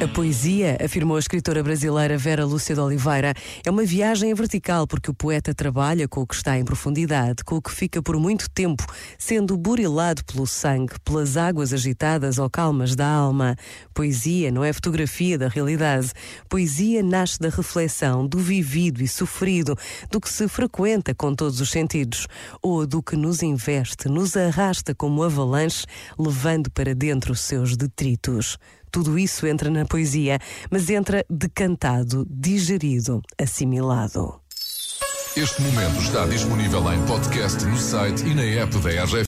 A poesia, afirmou a escritora brasileira Vera Lúcia de Oliveira, é uma viagem vertical porque o poeta trabalha com o que está em profundidade, com o que fica por muito tempo, sendo burilado pelo sangue, pelas águas agitadas ou calmas da alma. Poesia não é fotografia da realidade. Poesia nasce da reflexão, do vivido e sofrido, do que se frequenta com todos os sentidos, ou do que nos investe, nos arrasta como avalanche, levando para dentro os seus detritos. Tudo isso entra na poesia, mas entra decantado, digerido, assimilado. Este momento está disponível em podcast no site e na app da RGF.